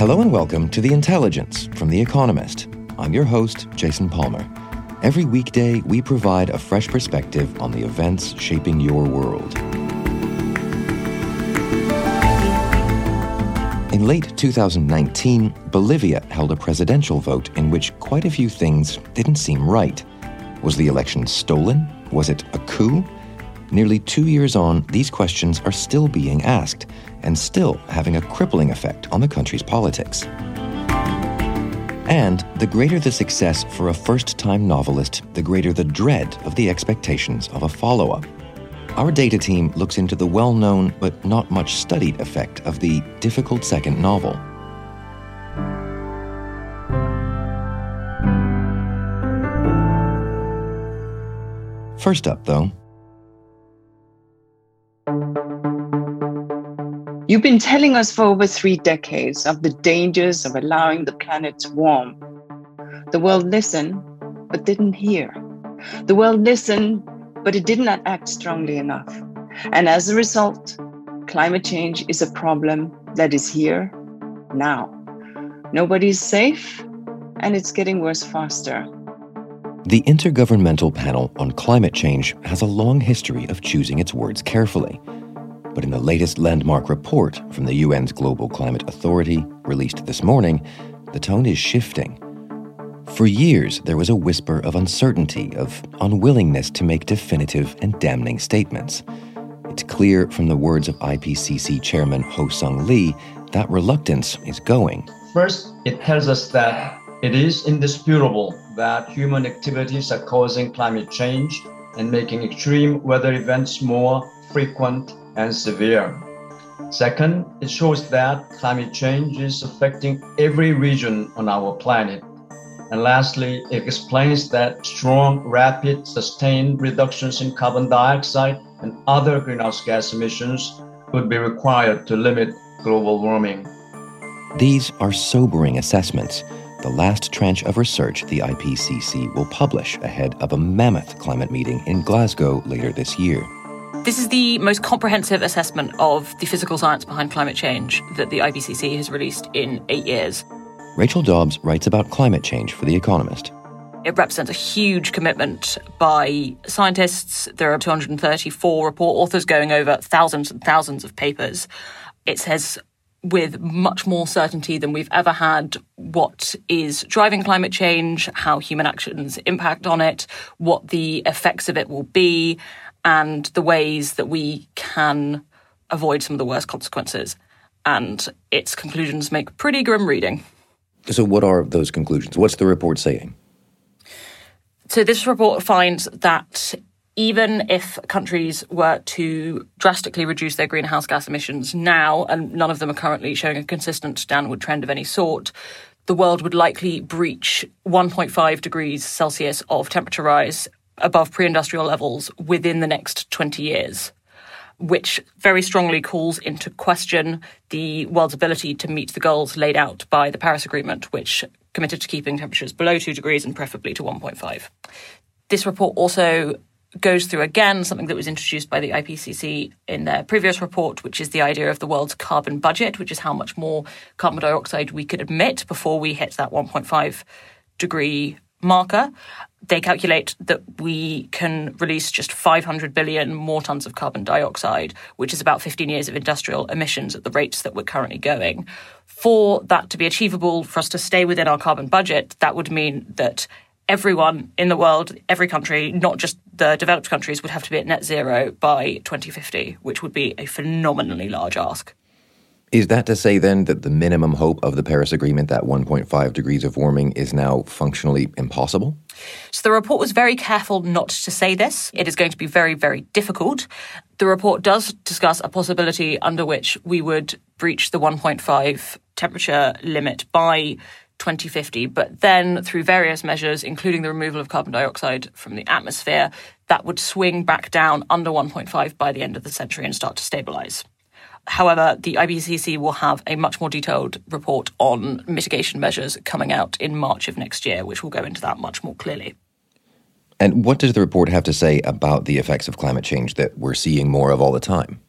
Hello and welcome to The Intelligence from The Economist. I'm your host, Jason Palmer. Every weekday, we provide a fresh perspective on the events shaping your world. In late 2019, Bolivia held a presidential vote in which quite a few things didn't seem right. Was the election stolen? Was it a coup? Nearly two years on, these questions are still being asked and still having a crippling effect on the country's politics. And the greater the success for a first time novelist, the greater the dread of the expectations of a follow up. Our data team looks into the well known but not much studied effect of the difficult second novel. First up, though, You've been telling us for over three decades of the dangers of allowing the planet to warm. The world listened, but didn't hear. The world listened, but it did not act strongly enough. And as a result, climate change is a problem that is here now. Nobody's safe, and it's getting worse faster. The Intergovernmental Panel on Climate Change has a long history of choosing its words carefully. But in the latest landmark report from the UN's Global Climate Authority, released this morning, the tone is shifting. For years, there was a whisper of uncertainty, of unwillingness to make definitive and damning statements. It's clear from the words of IPCC Chairman Hoesung Lee that reluctance is going. First, it tells us that it is indisputable that human activities are causing climate change and making extreme weather events more frequent and severe. Second, it shows that climate change is affecting every region on our planet. And lastly, it explains that strong, rapid, sustained reductions in carbon dioxide and other greenhouse gas emissions would be required to limit global warming. These are sobering assessments, the last tranche of research the IPCC will publish ahead of a mammoth climate meeting in Glasgow later this year. This is the most comprehensive assessment of the physical science behind climate change that the IPCC has released in eight years. Rachel Dobbs writes about climate change for The Economist. It represents a huge commitment by scientists. There are 234 report authors going over thousands and thousands of papers. It says with much more certainty than we've ever had what is driving climate change, how human actions impact on it, what the effects of it will be, and the ways that we can avoid some of the worst consequences. And its conclusions make pretty grim reading. So, what are those conclusions? What's the report saying? So, this report finds that even if countries were to drastically reduce their greenhouse gas emissions now, and none of them are currently showing a consistent downward trend of any sort, the world would likely breach 1.5 degrees Celsius of temperature rise above pre industrial levels within the next 20 years, which very strongly calls into question the world's ability to meet the goals laid out by the Paris Agreement, which committed to keeping temperatures below 2 degrees and preferably to 1.5. This report also goes through again something that was introduced by the IPCC in their previous report, which is the idea of the world's carbon budget, which is how much more carbon dioxide we could emit before we hit that 1.5 degree marker. They calculate that we can release just 500 billion more tons of carbon dioxide, which is about 15 years of industrial emissions at the rates that we're currently going. For that to be achievable, for us to stay within our carbon budget, that would mean that everyone in the world, every country, not just the developed countries, would have to be at net zero by 2050, which would be a phenomenally large ask. Is that to say then that the minimum hope of the Paris Agreement, that 1.5 degrees of warming, is now functionally impossible? So the report was very careful not to say this. It is going to be very, very difficult. The report does discuss a possibility under which we would breach the 1.5 temperature limit by 2050, but then through various measures, including the removal of carbon dioxide from the atmosphere, that would swing back down under 1.5 by the end of the century and start to stabilize. However, the IPCC will have a much more detailed report on mitigation measures coming out in March of next year, which will go into that much more clearly. And what does the report have to say about the effects of climate change that we're seeing more of all the time?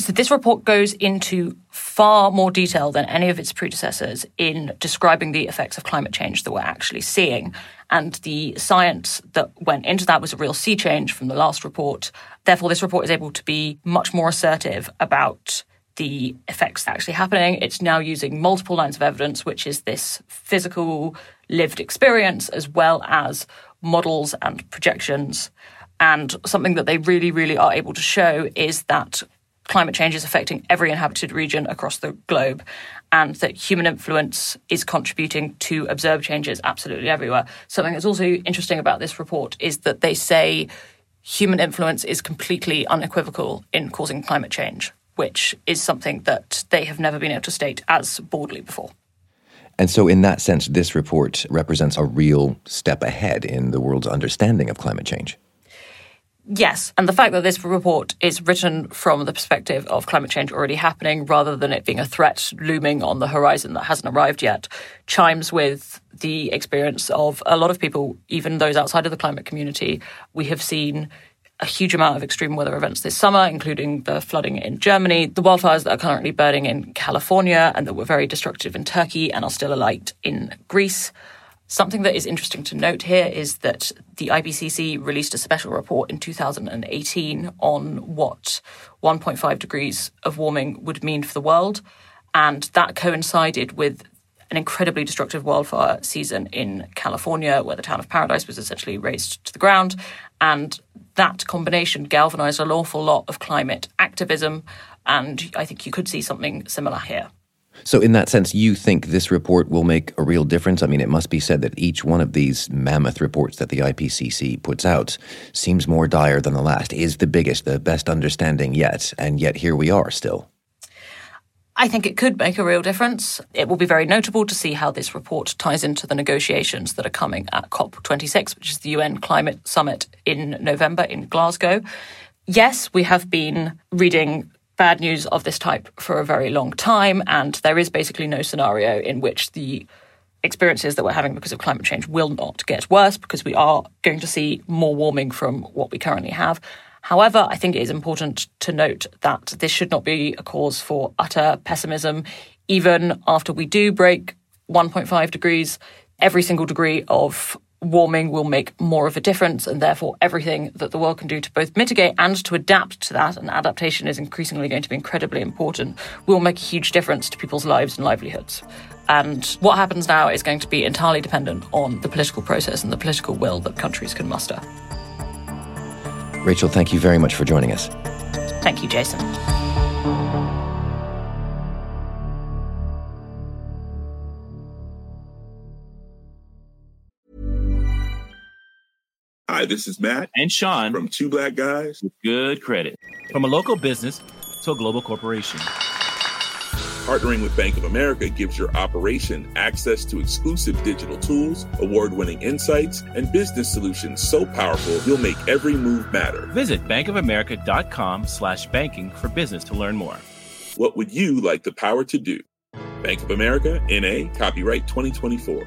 So, this report goes into far more detail than any of its predecessors in describing the effects of climate change that we're actually seeing. And the science that went into that was a real sea change from the last report. Therefore, this report is able to be much more assertive about the effects actually happening. It's now using multiple lines of evidence, which is this physical lived experience as well as models and projections. And something that they really, really are able to show is that climate change is affecting every inhabited region across the globe and that human influence is contributing to observed changes absolutely everywhere. Something that's also interesting about this report is that they say human influence is completely unequivocal in causing climate change, which is something that they have never been able to state as boldly before. And so, in that sense, this report represents a real step ahead in the world's understanding of climate change. Yes, and the fact that this report is written from the perspective of climate change already happening rather than it being a threat looming on the horizon that hasn't arrived yet chimes with the experience of a lot of people, even those outside of the climate community. We have seen a huge amount of extreme weather events this summer, including the flooding in Germany, the wildfires that are currently burning in California and that were very destructive in Turkey and are still alight in Greece. Something that is interesting to note here is that the IPCC released a special report in 2018 on what 1.5 degrees of warming would mean for the world. And that coincided with an incredibly destructive wildfire season in California, where the town of Paradise was essentially razed to the ground. And that combination galvanized an awful lot of climate activism. And I think you could see something similar here. So, in that sense, you think this report will make a real difference? I mean, it must be said that each one of these mammoth reports that the IPCC puts out seems more dire than the last, is the biggest, the best understanding yet, and yet here we are still. I think it could make a real difference. It will be very notable to see how this report ties into the negotiations that are coming at COP26, which is the UN Climate Summit in November in Glasgow. Yes, we have been reading bad news of this type for a very long time, and there is basically no scenario in which the experiences that we're having because of climate change will not get worse because we are going to see more warming from what we currently have. However, I think it is important to note that this should not be a cause for utter pessimism. Even after we do break 1.5 degrees, every single degree of warming will make more of a difference, and therefore everything that the world can do to both mitigate and to adapt to that, and adaptation is increasingly going to be incredibly important, will make a huge difference to people's lives and livelihoods. And what happens now is going to be entirely dependent on the political process and the political will that countries can muster. Rachel, thank you very much for joining us. Thank you, Jason. Hi, this is Matt and Sean from Two Black Guys with Good Credit. From a local business to a global corporation. Partnering with Bank of America gives your operation access to exclusive digital tools, award winning insights, and business solutions so powerful you'll make every move matter. Visit bankofamerica.com slash banking for business to learn more. What would you like the power to do? Bank of America, NA, copyright 2024.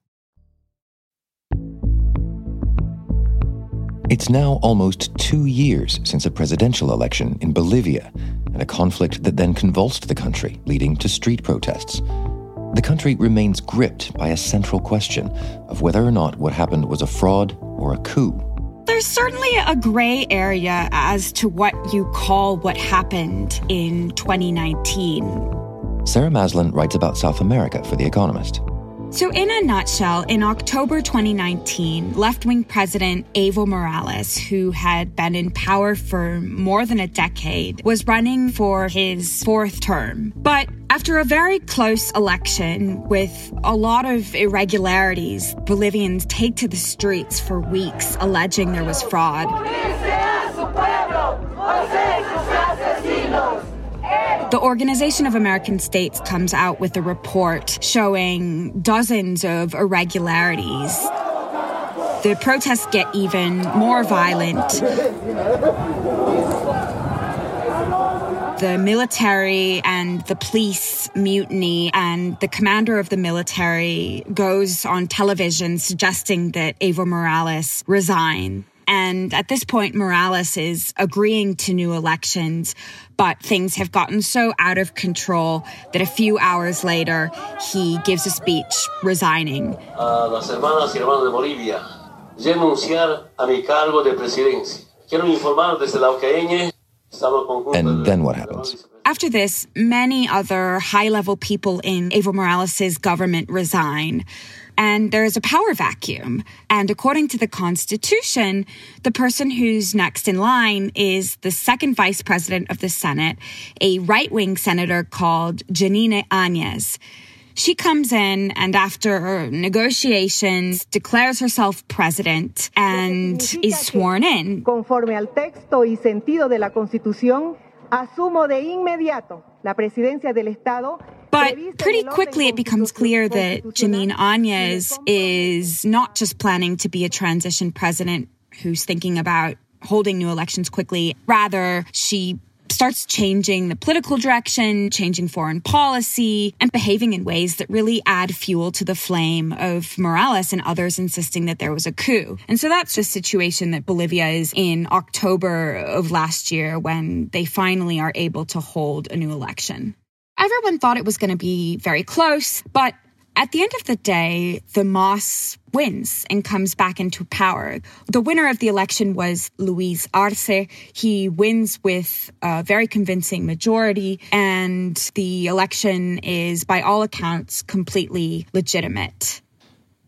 It's now almost two years since a presidential election in Bolivia and a conflict that then convulsed the country, leading to street protests. The country remains gripped by a central question of whether or not what happened was a fraud or a coup. there's certainly a gray area as to what you call what happened in 2019. Sarah Maslin writes about South America for The Economist. So, in a nutshell, in October 2019, left wing President Evo Morales, who had been in power for more than a decade, was running for his fourth term. But after a very close election with a lot of irregularities, Bolivians take to the streets for weeks alleging there was fraud. The Organization of American States comes out with a report showing dozens of irregularities. The protests get even more violent. The military and the police mutiny, and the commander of the military goes on television suggesting that Evo Morales resign. And at this point, Morales is agreeing to new elections, but things have gotten so out of control that a few hours later, he gives a speech resigning. A las hermanas y hermanos de Bolivia, renunciar a mi cargo de presidencia. Quiero informar desde la OCN. And then what happens? After this, many other high level people in Evo Morales' government resign and there is a power vacuum. And according to the Constitution, the person who's next in line is the second vice president of the Senate, a right wing senator called Jeanine Áñez. She comes in and after negotiations declares herself president and is sworn in. Conforme al texto y sentido de la Constitución, asumo de inmediato la presidencia del Estado but pretty quickly, it becomes clear that Jeanine Áñez is not just planning to be a transition president who's thinking about holding new elections quickly. Rather, she starts changing the political direction, changing foreign policy, and behaving in ways that really add fuel to the flame of Morales and others insisting that there was a coup. And so that's the situation that Bolivia is in October of last year when they finally are able to hold a new election. Everyone thought it was going to be very close, but at the end of the day, the MAS wins and comes back into power. The winner of the election was Luis Arce. He wins with a very convincing majority, and the election is, by all accounts, completely legitimate.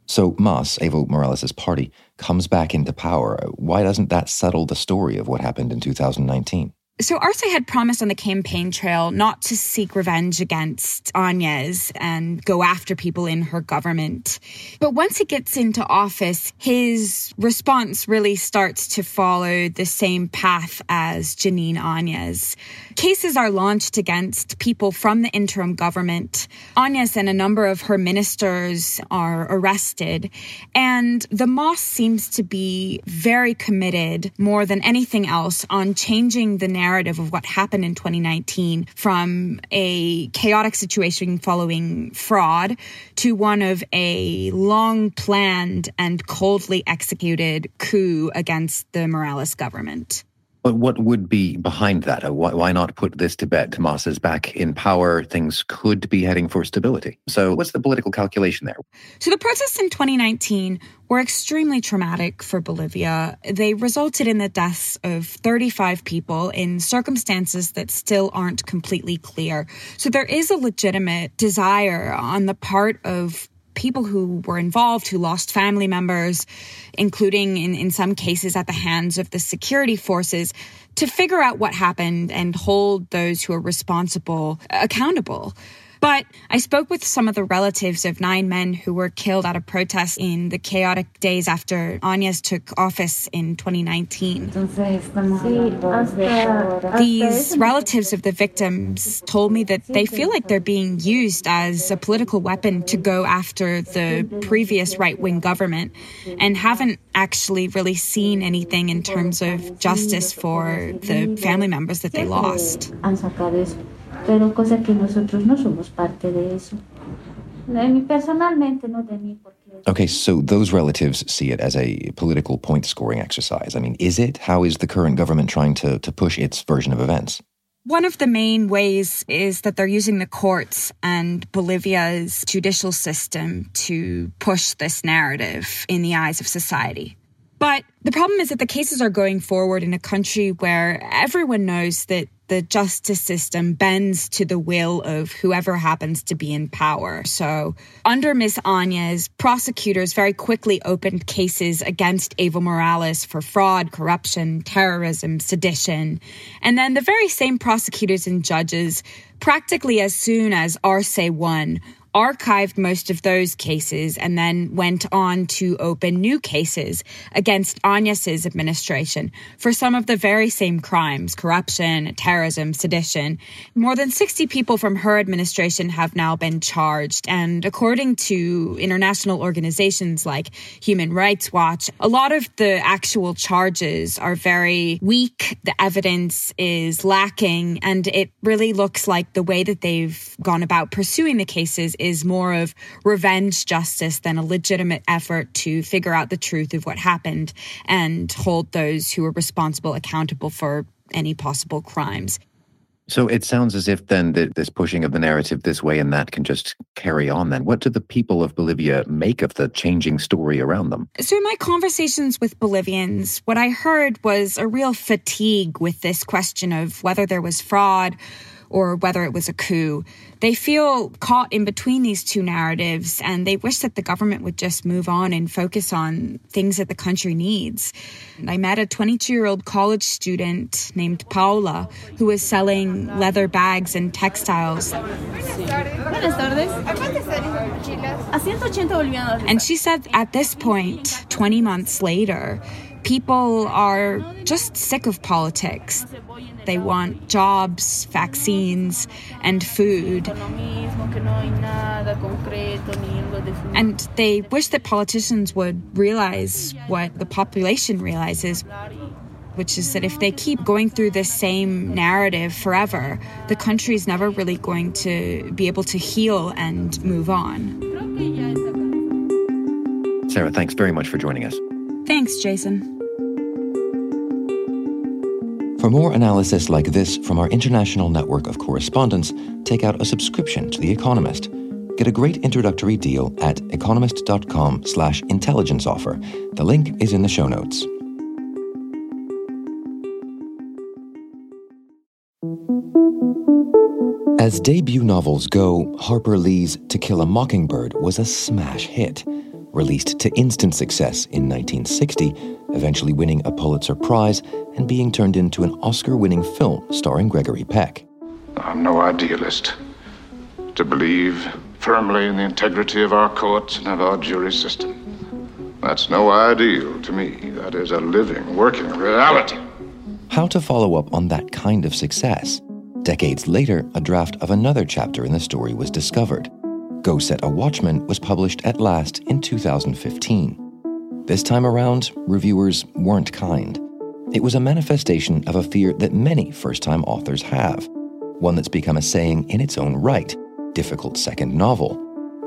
So MAS, Evo Morales' party, comes back into power. Why doesn't that settle the story of what happened in 2019? So Arce had promised on the campaign trail not to seek revenge against Áñez and go after people in her government. But once he gets into office, his response really starts to follow the same path as Jeanine Áñez. Cases are launched against people from the interim government. Áñez and a number of her ministers are arrested. And the MAS seems to be very committed more than anything else on changing the narrative of what happened in 2019 from a chaotic situation following fraud to one of a long planned and coldly executed coup against the Morales government. But what would be behind that? Uh, why, why not put this to bed? Tomas is back in power. Things could be heading for stability. So, what's the political calculation there? So, the protests in 2019 were extremely traumatic for Bolivia. They resulted in the deaths of 35 people in circumstances that still aren't completely clear. So, there is a legitimate desire on the part of people who were involved who lost family members, including in, in some cases at the hands of the security forces, to figure out what happened and hold those who are responsible accountable. But I spoke with some of the relatives of nine men who were killed at a protest in the chaotic days after Áñez took office in 2019. These relatives of the victims told me that they feel like they're being used as a political weapon to go after the previous right wing government and haven't actually really seen anything in terms of justice for the family members that they lost pero cosa que nosotros no somos parte de eso. Personalmente, no de mí, Okay, so those relatives see it as a political point scoring exercise. I mean, is it? How is the current government trying to, to push its version of events? One of the main ways is that they're using the courts and Bolivia's judicial system to push this narrative in the eyes of society. But the problem is that the cases are going forward in a country where everyone knows that the justice system bends to the will of whoever happens to be in power. So, under Miss Áñez, prosecutors very quickly opened cases against Evo Morales for fraud, corruption, terrorism, sedition. And then the very same prosecutors and judges, practically as soon as Arce won, archived most of those cases and then went on to open new cases against Áñez's administration for some of the very same crimes corruption, terrorism, sedition. More than 60 people from her administration have now been charged. And according to international organizations like Human Rights Watch, a lot of the actual charges are very weak. The evidence is lacking. And it really looks like the way that they've gone about pursuing the cases is more of revenge justice than a legitimate effort to figure out the truth of what happened and hold those who are responsible accountable for any possible crimes. So it sounds as if then that this pushing of the narrative this way and that can just carry on then. What do the people of Bolivia make of the changing story around them? So, in my conversations with Bolivians, what I heard was a real fatigue with this question of whether there was fraud or whether it was a coup. They feel caught in between these two narratives and they wish that the government would just move on and focus on things that the country needs. I met a 22 year old college student named Paula who was selling leather bags and textiles. And she said at this point, 20 months later, people are just sick of politics. They want jobs, vaccines, and food. And they wish that politicians would realize what the population realizes, which is that if they keep going through the same narrative forever, the country is never really going to be able to heal and move on. Sarah, thanks very much for joining us. Thanks, Jason. For more analysis like this from our international network of correspondents, take out a subscription to The Economist. Get a great introductory deal at economist.com slash intelligence offer. The link is in the show notes. As debut novels go, Harper Lee's To Kill a Mockingbird was a smash hit. Released to instant success in 1960, eventually winning a Pulitzer Prize and being turned into an Oscar winning film starring Gregory Peck. I'm no idealist. To believe firmly in the integrity of our courts and of our jury system. That's no ideal to me. That is a living, working reality. How to follow up on that kind of success? Decades later, a draft of another chapter in the story was discovered. Go Set a Watchman was published at last in 2015. This time around, reviewers weren't kind. It was a manifestation of a fear that many first time authors have, one that's become a saying in its own right difficult second novel.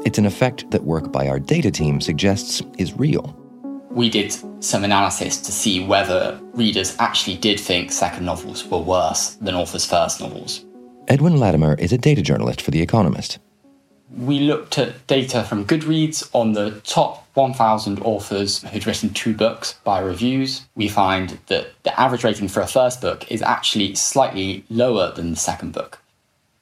It's an effect that work by our data team suggests is real. We did some analysis to see whether readers actually did think second novels were worse than authors' first novels. Edwin Latimer is a data journalist for The Economist we looked at data from Goodreads on the top 1,000 authors who'd written two books by reviews. We find that the average rating for a first book is actually slightly lower than the second book.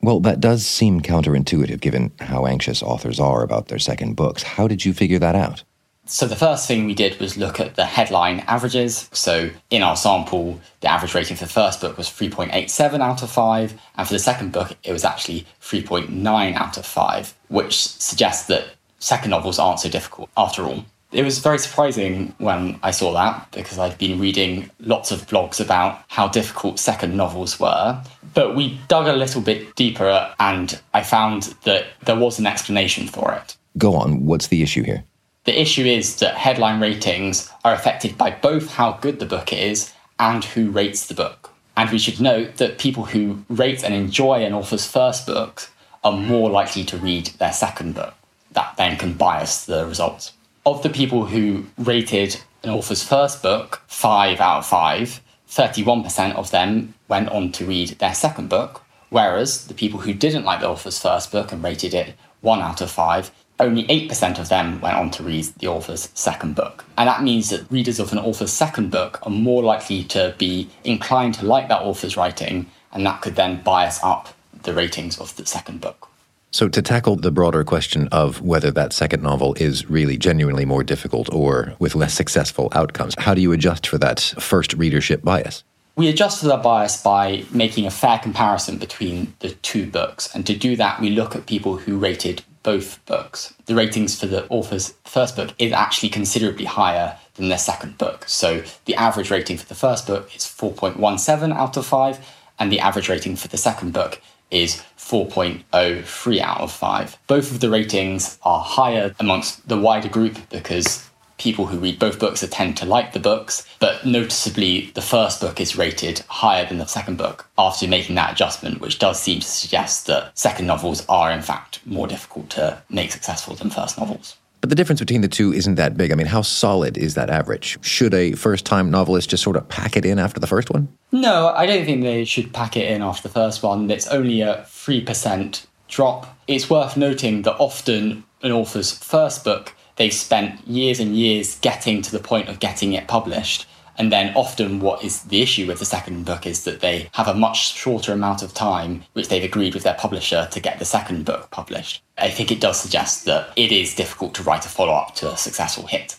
Well, that does seem counterintuitive given how anxious authors are about their second books. How did you figure that out? So the first thing we did was look at the headline averages. So in our sample, the average rating for the first book was 3.87 out of 5, and for the second book, it was actually 3.9 out of 5, which suggests that second novels aren't so difficult after all. It was very surprising when I saw that because I've been reading lots of blogs about how difficult second novels were. But we dug a little bit deeper and I found that there was an explanation for it. Go on, what's the issue here? The issue is that headline ratings are affected by both how good the book is and who rates the book. And we should note that people who rate and enjoy an author's first book are more likely to read their second book. That then can bias the results. Of the people who rated an author's first book 5 out of 5, 31% of them went on to read their second book, whereas the people who didn't like the author's first book and rated it 1 out of 5, only 8% of them went on to read the author's second book. And that means that readers of an author's second book are more likely to be inclined to like that author's writing, and that could then bias up the ratings of the second book. So, to tackle the broader question of whether that second novel is really genuinely more difficult or with less successful outcomes, how do you adjust for that first readership bias? We adjust for that bias by making a fair comparison between the two books. And to do that, we look at people who rated both books. The ratings for the author's first book is actually considerably higher than their second book. So the average rating for the first book is 4.17 out of 5, and the average rating for the second book is 4.03 out of 5. Both of the ratings are higher amongst the wider group because people who read both books tend to like the books, but noticeably the first book is rated higher than the second book after making that adjustment, which does seem to suggest that second novels are in fact more difficult to make successful than first novels. But the difference between the two isn't that big. I mean, how solid is that average? Should a first time novelist just sort of pack it in after the first one? No, I don't think they should pack it in after the first one. It's only a 3% drop. It's worth noting that often an author's first book, they've spent years and years getting to the point of getting it published. And then often what is the issue with the second book is that they have a much shorter amount of time which they've agreed with their publisher to get the second book published. I think it does suggest that it is difficult to write a follow-up to a successful hit.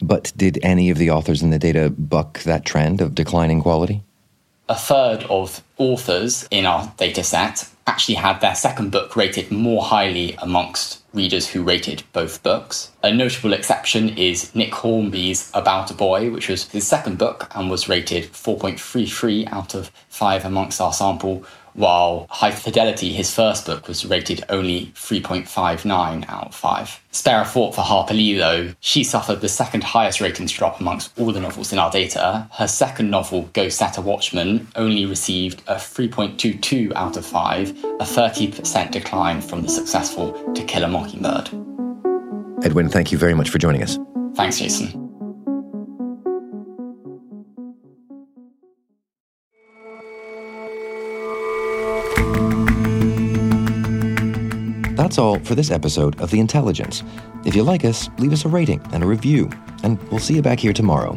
But did any of the authors in the data buck that trend of declining quality? A third of authors in our data set actually had their second book rated more highly amongst readers who rated both books. A notable exception is Nick Hornby's About a Boy, which was his second book and was rated 4.33 out of 5 amongst our sample, while High Fidelity, his first book, was rated only 3.59 out of 5. Spare a thought for Harper Lee, though. She suffered the second highest ratings drop amongst all the novels in our data. Her second novel, Go Set a Watchman, only received a 3.22 out of 5, a 30% decline from the successful To Kill a Mockingbird. Edwin, thank you very much for joining us. Thanks, Jason. That's all for this episode of The Intelligence. If you like us, leave us a rating and a review, and we'll see you back here tomorrow.